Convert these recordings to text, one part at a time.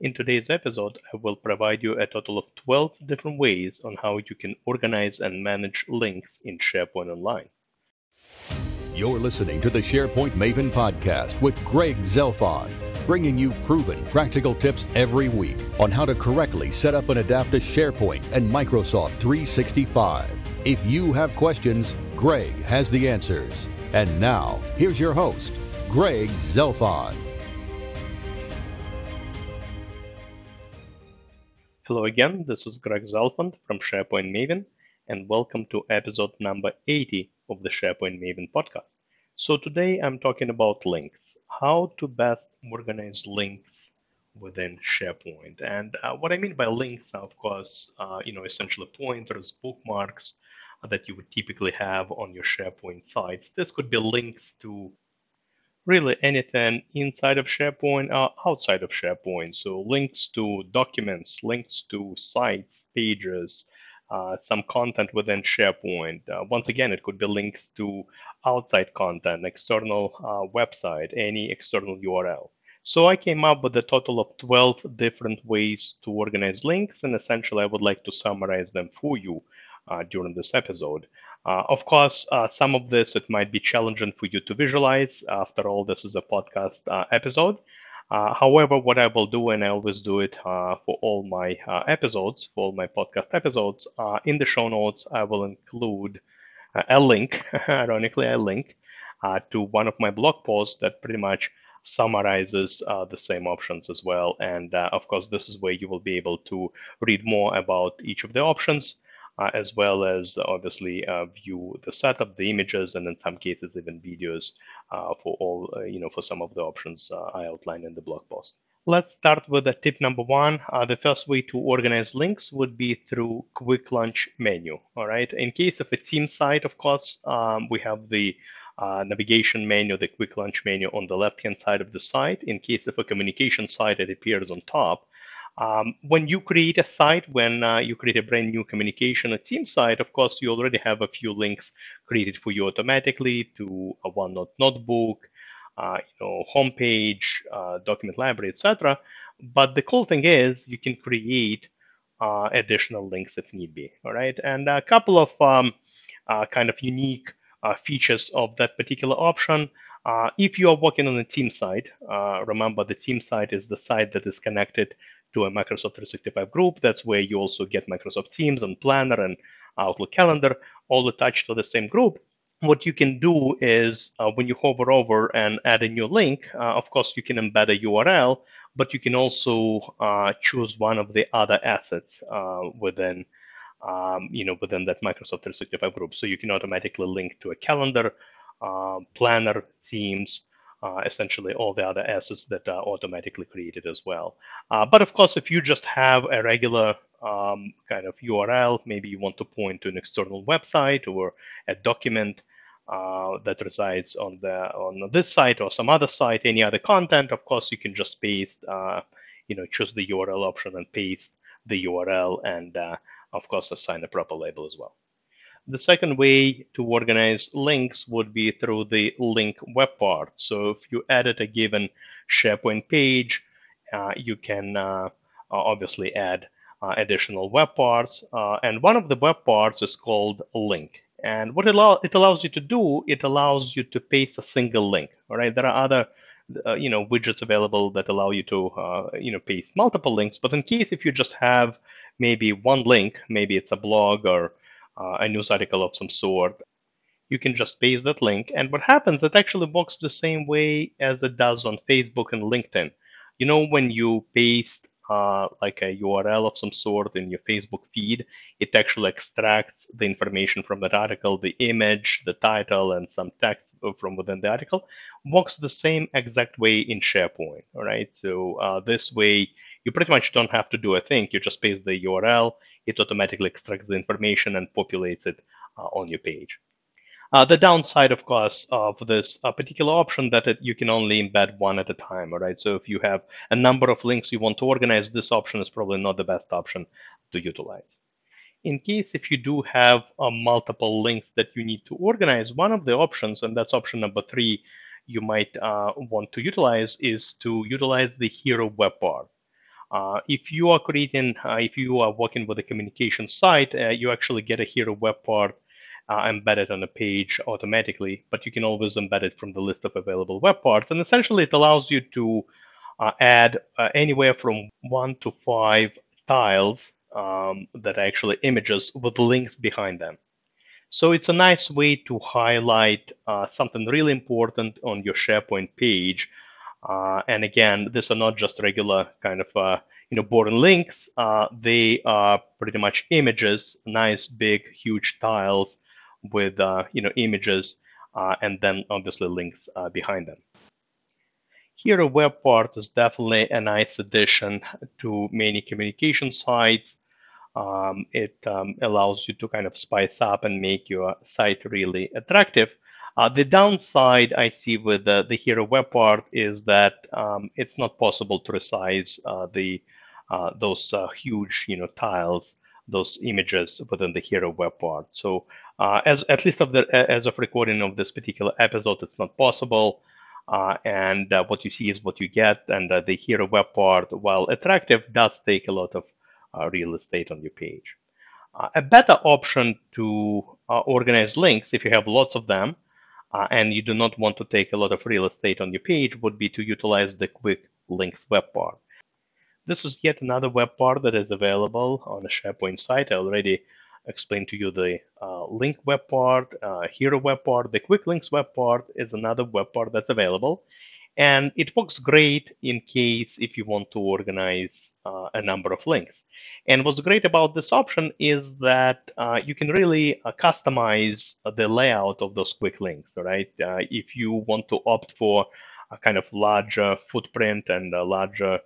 In today's episode, I will provide you a total of 12 different ways on how you can organize and manage links in SharePoint Online. You're listening to the SharePoint Maven podcast with Greg Zelfond, bringing you proven practical tips every week on how to correctly set up and adapt to SharePoint and Microsoft 365. If you have questions, Greg has the answers. And now, here's your host, Greg Zelfond. Hello again, this is Greg Zelfond from SharePoint Maven, and welcome to episode number 80 of the SharePoint Maven podcast. So today I'm talking about links, how to best organize links within SharePoint. And uh, what I mean by links are, of course, uh, you know, essentially pointers, bookmarks that you would typically have on your SharePoint sites. This could be links to really anything inside of SharePoint or outside of SharePoint. So links to documents, links to sites, pages, uh, some content within SharePoint. Uh, once again, it could be links to outside content, external uh, website, any external URL. So I came up with a total of 12 different ways to organize links, and essentially I would like to summarize them for you uh, during this episode. Uh, of course, uh, some of this it might be challenging for you to visualize. After all, this is a podcast uh, episode. Uh, however, what I will do, and I always do it uh, for all my uh, episodes, for all my podcast episodes, in the show notes, I will include a link, ironically, a link to one of my blog posts that pretty much summarizes the same options as well. And of course, this is where you will be able to read more about each of the options uh, as well as obviously uh, view the setup, the images, and in some cases even videos uh, for all, uh, you know, for some of the options uh, I outlined in the blog post. Let's start with the tip number one. Uh, the first way to organize links would be through quick launch menu. All right. In case of a team site, of course, um, we have the uh, navigation menu, the quick launch menu on the left hand side of the site. In case of a communication site, it appears on top. Um, when you create a site, when uh, you create a brand new communication or team site, of course, you already have a few links created for you automatically to a OneNote notebook, uh, you know, homepage, uh, document library, etc. But the cool thing is you can create uh, additional links if need be. All right, and a couple of um, uh, kind of unique uh, features of that particular option. if you are working on a team site, remember the team site is the site that is connected to a Microsoft 365 group. That's where you also get Microsoft Teams and Planner and Outlook Calendar all attached to the same group. What you can do is uh, when you hover over and add a new link, uh, of course, you can embed a URL, but you can also uh, choose one of the other assets uh, within, um, you know, within that Microsoft 365 group. So you can automatically link to a calendar, uh, planner, Teams, uh, essentially all the other assets that are automatically created as well. Uh, but of course, if you just have a regular um, kind of URL, maybe you want to point to an external website or a document uh, that resides on the on this site or some other site, any other content, of course, you can just paste, uh, you know, choose the URL option and paste the URL, and uh, of course, assign a proper label as well. The second way to organize links would be through the link web part. So if you edit a given SharePoint page, uh, you can uh, obviously add uh, additional web parts. Uh, and one of the web parts is called link. And what it, allow, it allows you to do, it allows you to paste a single link. All right, there are other uh, you know widgets available that allow you to uh, you know paste multiple links. But in case if you just have maybe one link, maybe it's a blog or uh, a news article of some sort, you can just paste that link. And what happens, it actually works the same way as it does on Facebook and LinkedIn. You know, when you paste uh, like a URL of some sort in your Facebook feed, it actually extracts the information from that article, the image, the title, and some text from within the article. Works the same exact way in SharePoint. All right. So uh, this way, you pretty much don't have to do a thing. You just paste the URL, it automatically extracts the information and populates it uh, on your page. Uh, the downside, of course, of this uh, particular option that it, you can only embed one at a time, all right? So if you have a number of links you want to organize, this option is probably not the best option to utilize. In case if you do have uh, multiple links that you need to organize, one of the options, and that's option number three, you might uh, want to utilize is to utilize the hero web part. Uh, if you are creating, uh, if you are working with a communication site, uh, you actually get a hero web part uh, embedded on a page automatically, but you can always embed it from the list of available web parts. And essentially, it allows you to uh, add uh, anywhere from one to five tiles um, that are actually images with links behind them. So it's a nice way to highlight something really important on your SharePoint page uh, and again, these are not just regular kind of uh, you know boring links. Uh, they are pretty much images, nice big huge tiles with uh, you know images, uh, and then obviously links uh, behind them. Hero web part is definitely a nice addition to many communication sites. Um, it um, allows you to kind of spice up and make your site really attractive. Uh, the downside I see with the, the Hero web part is that um, it's not possible to resize uh, the uh, those uh, huge you know tiles, those images within the Hero web part. So uh, as at least of the as of recording of this particular episode, it's not possible. Uh, and what you see is what you get, and the Hero web part, while attractive, does take a lot of real estate on your page. a better option to organize links, if you have lots of them, uh, and you do not want to take a lot of real estate on your page would be to utilize the quick links web part. This is yet another web part that is available on a SharePoint site. I already explained to you the uh, link web part, uh, hero web part. The quick links web part is another web part that's available. And it works great in case if you want to organize uh, a number of links. And what's great about this option is that uh, you can really uh, customize the layout of those quick links, right? Uh, if you want to opt for a kind of larger footprint and a larger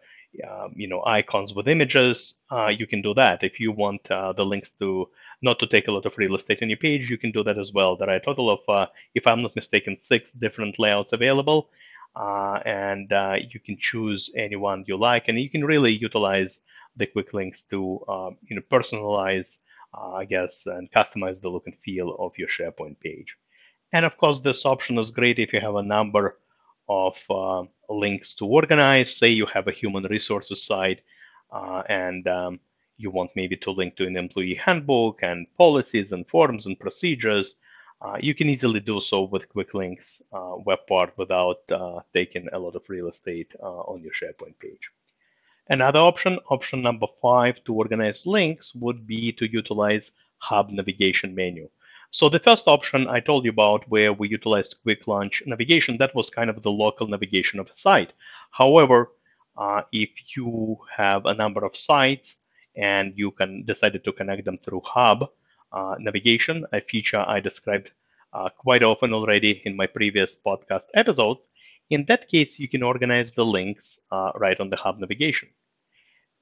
um, you know icons with images uh, you can do that if you want uh, the links to not to take a lot of real estate on your page you can do that as well there are a total of uh, if i'm not mistaken six different layouts available uh, and uh, you can choose any one you like, and you can really utilize the quick links to um, you know personalize, uh, I guess, and customize the look and feel of your SharePoint page. And of course, this option is great if you have a number of uh, links to organize. Say you have a human resources site, uh, and um, you want maybe to link to an employee handbook and policies and forms and procedures. Uh, you can easily do so with quick links uh, web part without uh, taking a lot of real estate uh, on your SharePoint page. Another option, option number five to organize links would be to utilize Hub navigation menu. So the first option I told you about where we utilized quick launch navigation, that was kind of the local navigation of a site. However, uh, if you have a number of sites and you can decided to connect them through Hub, navigation, a feature I described uh, quite often already in my previous podcast episodes. In that case, you can organize the links uh, right on the hub navigation.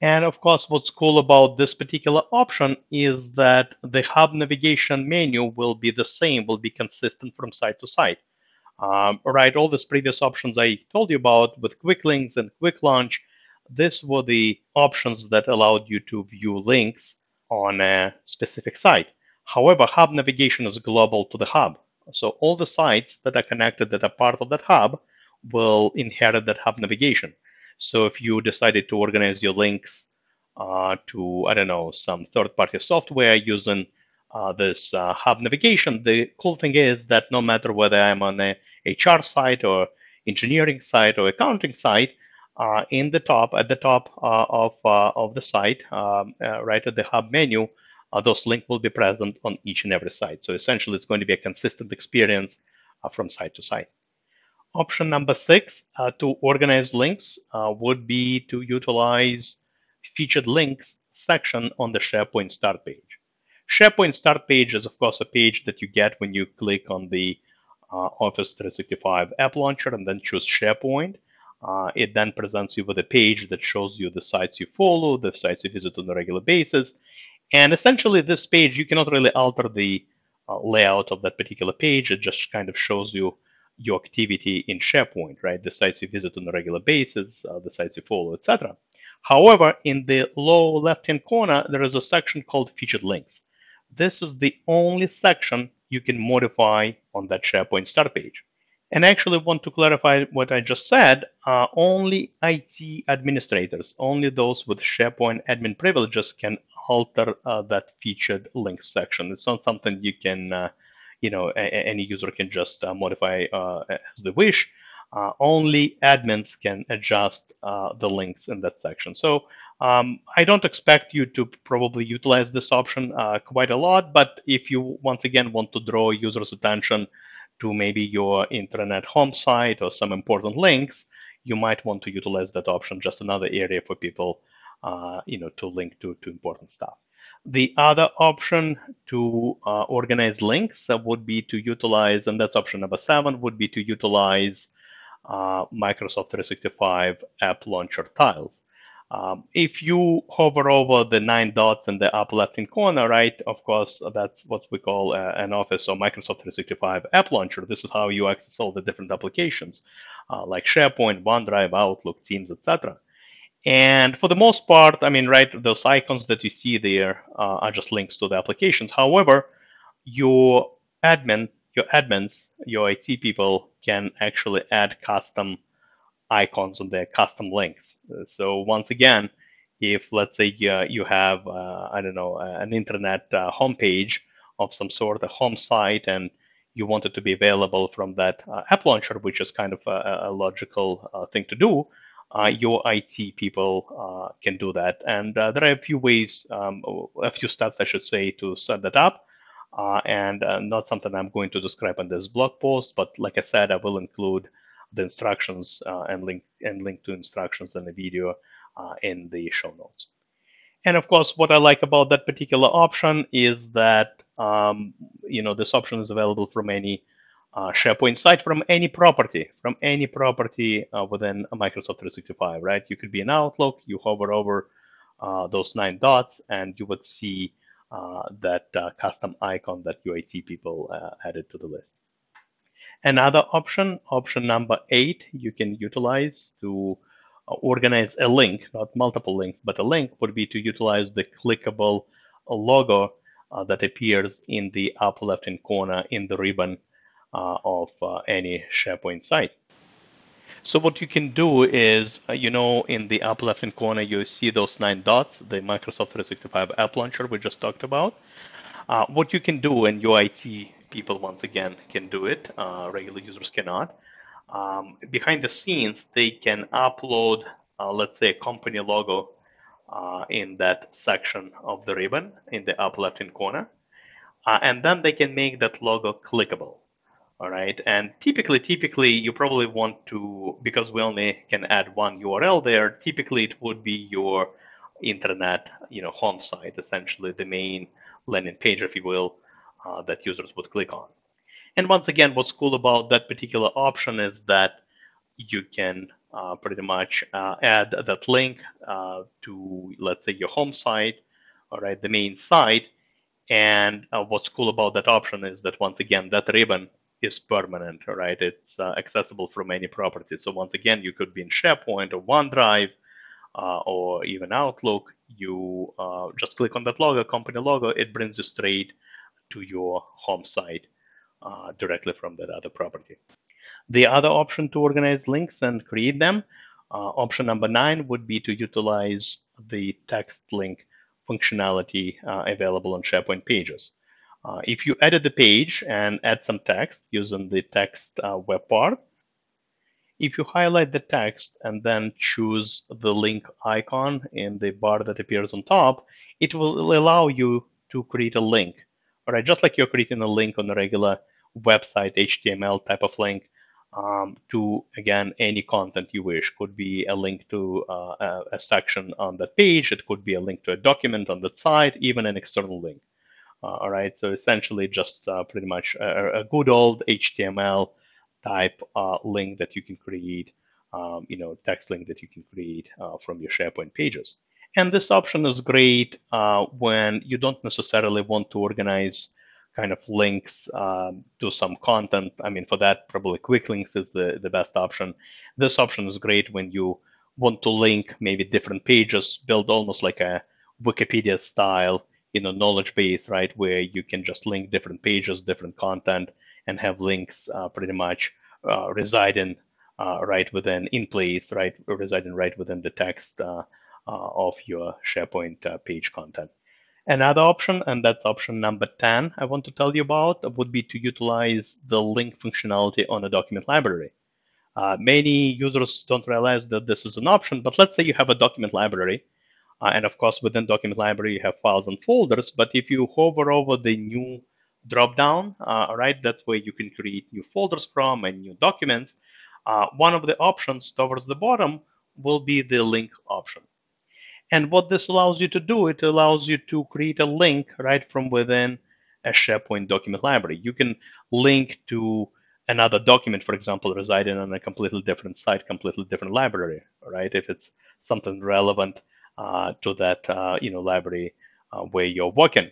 And of course, what's cool about this particular option is that the hub navigation menu will be the same, will be consistent from site to site. Um, right, all these previous options I told you about with quick links and quick launch, these were the options that allowed you to view links on a specific site. However, hub navigation is global to the hub. So all the sites that are connected that are part of that hub will inherit that hub navigation. So if you decided to organize your links uh, to, I don't know, some third-party software using uh, this uh, hub navigation, the cool thing is that no matter whether I'm on a HR site or engineering site or accounting site, uh, in the top, at the top uh, of, uh, of the site, um, right at the hub menu, those links will be present on each and every site. So essentially, it's going to be a consistent experience uh, from site to site. Option number six uh, to organize links uh, would be to utilize featured links section on the SharePoint start page. SharePoint start page is, of course, a page that you get when you click on the uh, Office 365 app launcher and then choose SharePoint. Uh, it then presents you with a page that shows you the sites you follow, the sites you visit on a regular basis, and essentially, this page, you cannot really alter the uh, layout of that particular page. It just kind of shows you your activity in SharePoint, right? The sites you visit on a regular basis, uh, the sites you follow, etc. However, in the low left-hand corner, there is a section called Featured Links. This is the only section you can modify on that SharePoint start page. And I actually want to clarify what I just said. Uh, only IT administrators, only those with SharePoint admin privileges can alter uh, that featured links section. It's not something you can, uh, you know, any user can just uh, modify uh, as they wish. Uh, only admins can adjust the links in that section. So um, I don't expect you to probably utilize this option quite a lot, but if you once again want to draw users' attention to maybe your intranet home site or some important links, you might want to utilize that option, just another area for people uh, you know, to link to, to important stuff. The other option to uh, organize links would be to utilize, and that's option number seven, would be to utilize uh, Microsoft 365 App Launcher tiles. Um, if you hover over the nine dots in the upper left-hand corner, right, of course, that's what we call uh, an Office or Microsoft 365 app launcher. This is how you access all the different applications uh, like SharePoint, OneDrive, Outlook, Teams, etc. And for the most part, I mean, right, those icons that you see there uh, are just links to the applications. However, your admin, your admins, your IT people can actually add custom icons on their custom links. So once again, if let's say you, you have, uh, I don't know, an intranet uh, homepage of some sort, a home site, and you want it to be available from that uh, app launcher, which is kind of a, a logical uh, thing to do, uh, your IT people uh, can do that. And there are a few ways, um, a few steps, I should say, to set that up. and not something I'm going to describe in this blog post, but like I said, I will include the instructions uh, and link and link to instructions in the video uh, in the show notes. And of course, what I like about that particular option is that um, you know this option is available from any uh, SharePoint site from any property, from any property uh, within Microsoft 365, right? You could be in Outlook, you hover over uh, those nine dots, and you would see uh, that custom icon that UIT people added to the list. Another option, option number eight, you can utilize to uh, organize a link, not multiple links, but a link would be to utilize the clickable logo uh, that appears in the upper left-hand corner in the ribbon uh, of uh, any SharePoint site. So what you can do is, uh, you know, in the upper left-hand corner, you see those nine dots, the Microsoft 365 App Launcher we just talked about. Uh, what you can do in UIT people once again can do it. Uh, regular users cannot. Um, behind the scenes, they can upload, uh, let's say, a company logo uh, in that section of the ribbon in the upper left-hand corner, uh, and then they can make that logo clickable. All right, and typically, typically, you probably want to because we only can add one URL there. Typically, it would be your intranet, you know, home site, essentially the main landing page, if you will, uh, that users would click on. And once again, what's cool about that particular option is that you can uh, pretty much uh, add that link uh, to, let's say, your home site, all right, the main site. And uh, what's cool about that option is that once again, that ribbon is permanent, right? It's uh, accessible from any property. So once again, you could be in SharePoint or OneDrive or even Outlook. You just click on that logo, company logo, it brings you straight to your home site uh, directly from that other property. The other option to organize links and create them, uh, option number nine would be to utilize the text link functionality uh, available on SharePoint pages. Uh, if you edit the page and add some text using the text uh, web part, if you highlight the text and then choose the link icon in the bar that appears on top, it will allow you to create a link all right, just like you're creating a link on a regular website, HTML type of link, um, to again any content you wish. Could be a link to uh, a, a, section on that page. It could be a link to a document on that site, even an external link. Uh, all right, so essentially just uh, pretty much a, a, good old HTML type uh, link that you can create, um, you know, text link that you can create from your SharePoint pages. And this option is great when you don't necessarily want to organize kind of links um, to some content. I mean, for that, probably quick links is the, the best option. This option is great when you want to link maybe different pages, build almost like a Wikipedia style, you know, knowledge base, right, where you can just link different pages, different content, and have links uh, pretty much uh, residing uh, right within in place, right residing right within the text uh, uh, of your SharePoint page content. Another option, and that's option number 10, I want to tell you about, would be to utilize the link functionality on a document library. Uh, many users don't realize that this is an option, but let's say you have a document library. Uh, and of course, within document library, you have files and folders. But if you hover over the new dropdown, uh, right, that's where you can create new folders from and new documents. Uh, one of the options towards the bottom will be the link option. And what this allows you to do, it allows you to create a link right from within a SharePoint document library. You can link to another document, for example, residing on a completely different site, completely different library, right? If it's something relevant to that, uh, you know, library uh, where you're working.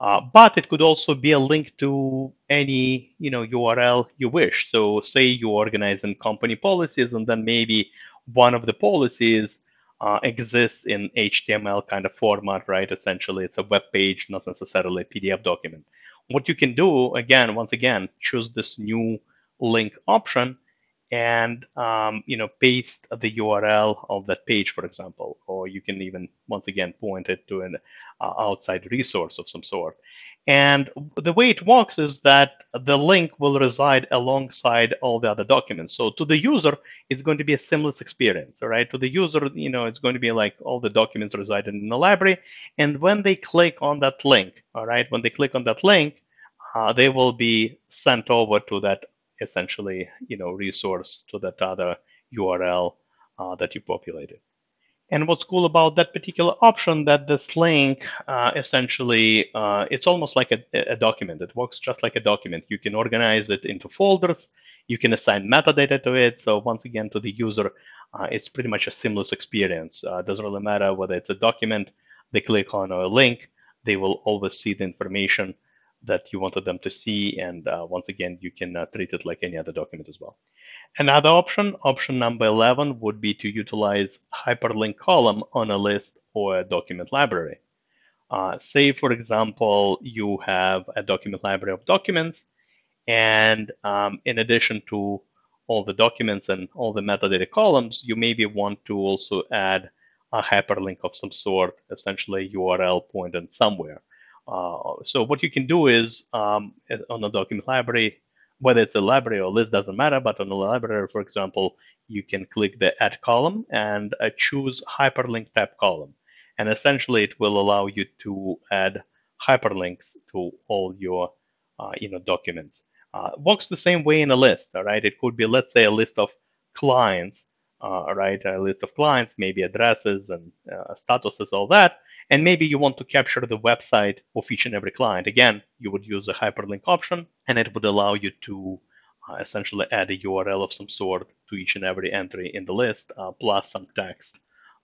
Uh, but it could also be a link to any, you know, URL you wish. So say you organize in company policies, and then maybe one of the policies uh, exists in HTML kind of format, right? Essentially, it's a web page, not necessarily a PDF document. What you can do, again, once again, choose this new link option and um, you know paste the URL of that page, for example, or you can even once again point it to an uh, outside resource of some sort. And the way it works is that the link will reside alongside all the other documents. So to the user, it's going to be a seamless experience, all right? To the user, you know, it's going to be like all the documents residing in the library. And when they click on that link, all right, when they click on that link, uh, they will be sent over to that essentially, you know, resource to that other URL uh, that you populated. And what's cool about that particular option that this link uh, essentially, uh, it's almost like a, a, document. It works just like a document. You can organize it into folders. You can assign metadata to it. So once again, to the user, uh, it's pretty much a seamless experience. Uh, it doesn't really matter whether it's a document they click on or a link. They will always see the information that you wanted them to see. And uh, once again, you can uh, treat it like any other document as well. Another option, option number 11, would be to utilize hyperlink column on a list or a document library. Uh, say, for example, you have a document library of documents, and um, in addition to all the documents and all the metadata columns, you maybe want to also add a hyperlink of some sort, essentially a URL pointed somewhere. Uh, so what you can do is um, on the document library, whether it's a library or list doesn't matter, but on the library, for example, you can click the add column and uh, choose hyperlink tab column. And essentially it will allow you to add hyperlinks to all your uh, you know, documents. Uh, works the same way in a list, all right? It could be, let's say, a list of clients, uh, right? A list of clients, maybe addresses and uh, statuses, all that and maybe you want to capture the website of each and every client. Again, you would use a hyperlink option, and it would allow you to uh, essentially add a URL of some sort to each and every entry in the list, uh, plus some text,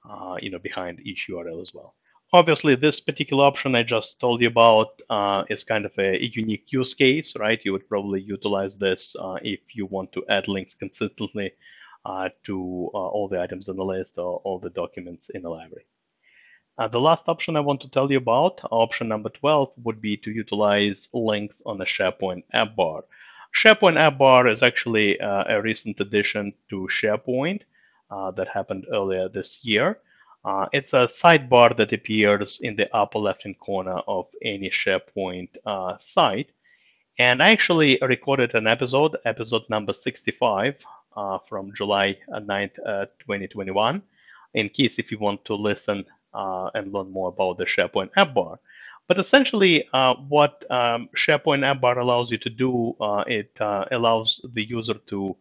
uh, you know, behind each URL as well. Obviously, this particular option I just told you about uh, is kind of a, a, unique use case, right? You would probably utilize this uh, if you want to add links consistently uh, to all the items in the list or all the documents in the library. Uh, the last option I want to tell you about, option number 12, would be to utilize links on the SharePoint app bar. SharePoint app bar is actually uh, a recent addition to SharePoint uh, that happened earlier this year. Uh, it's a sidebar that appears in the upper left-hand corner of any SharePoint uh, site. And I actually recorded an episode, episode number 65 uh, from July 9th, 2021. In case if you want to listen uh, and learn more about the SharePoint app bar. But essentially, uh, what um, SharePoint app bar allows you to do, uh, it uh, allows the user to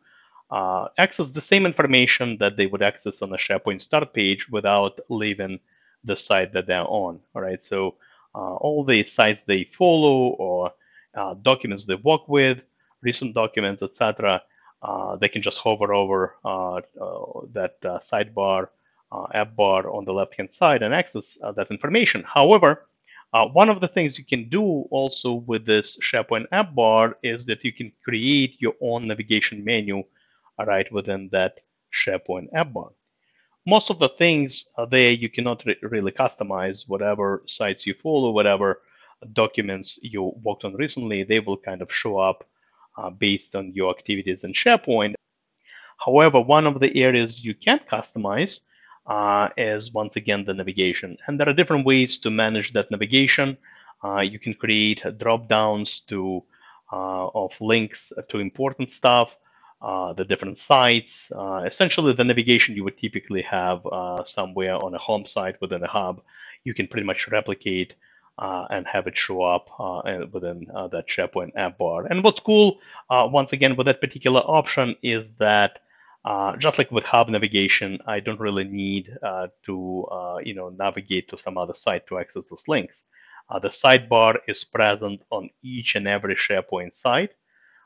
uh, access the same information that they would access on the SharePoint start page without leaving the site that they're on. All right, so uh, all the sites they follow or documents they work with, recent documents, etc., they can just hover over that sidebar uh, app bar on the left-hand side and access uh, that information. However, uh, one of the things you can do also with this SharePoint app bar is that you can create your own navigation menu right within that SharePoint app bar. Most of the things there you cannot re really customize. Whatever sites you follow, whatever documents you worked on recently, they will kind of show up uh, based on your activities in SharePoint. However, one of the areas you can customize uh, is once again the navigation. And there are different ways to manage that navigation. Uh, you can create drop downs to uh, of links to important stuff, uh, the different sites. Uh, essentially, the navigation you would typically have uh, somewhere on a home site within a hub, you can pretty much replicate and have it show up within that SharePoint app bar. And what's cool, once again, with that particular option is that uh, just like with hub navigation, I don't really need uh, to uh, you know navigate to some other site to access those links. Uh, the sidebar is present on each and every SharePoint site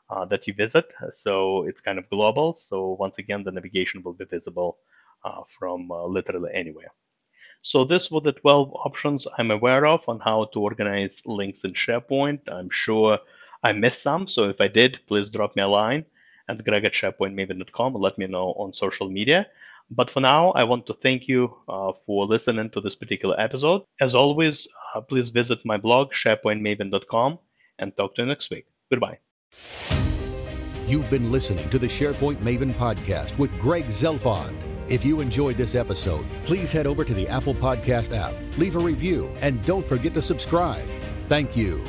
uh, that you visit, so it's kind of global. So once again, the navigation will be visible from literally anywhere. So this were the 12 options I'm aware of on how to organize links in SharePoint. I'm sure I missed some, so if I did, please drop me a line at greg at sharepointmaven.com. Let me know on social media. But for now, I want to thank you uh, for listening to this particular episode. As always, uh, please visit my blog, sharepointmaven.com, and talk to you next week. Goodbye. You've been listening to the SharePoint Maven podcast with Greg Zelfond. If you enjoyed this episode, please head over to the Apple Podcast app, leave a review, and don't forget to subscribe. Thank you.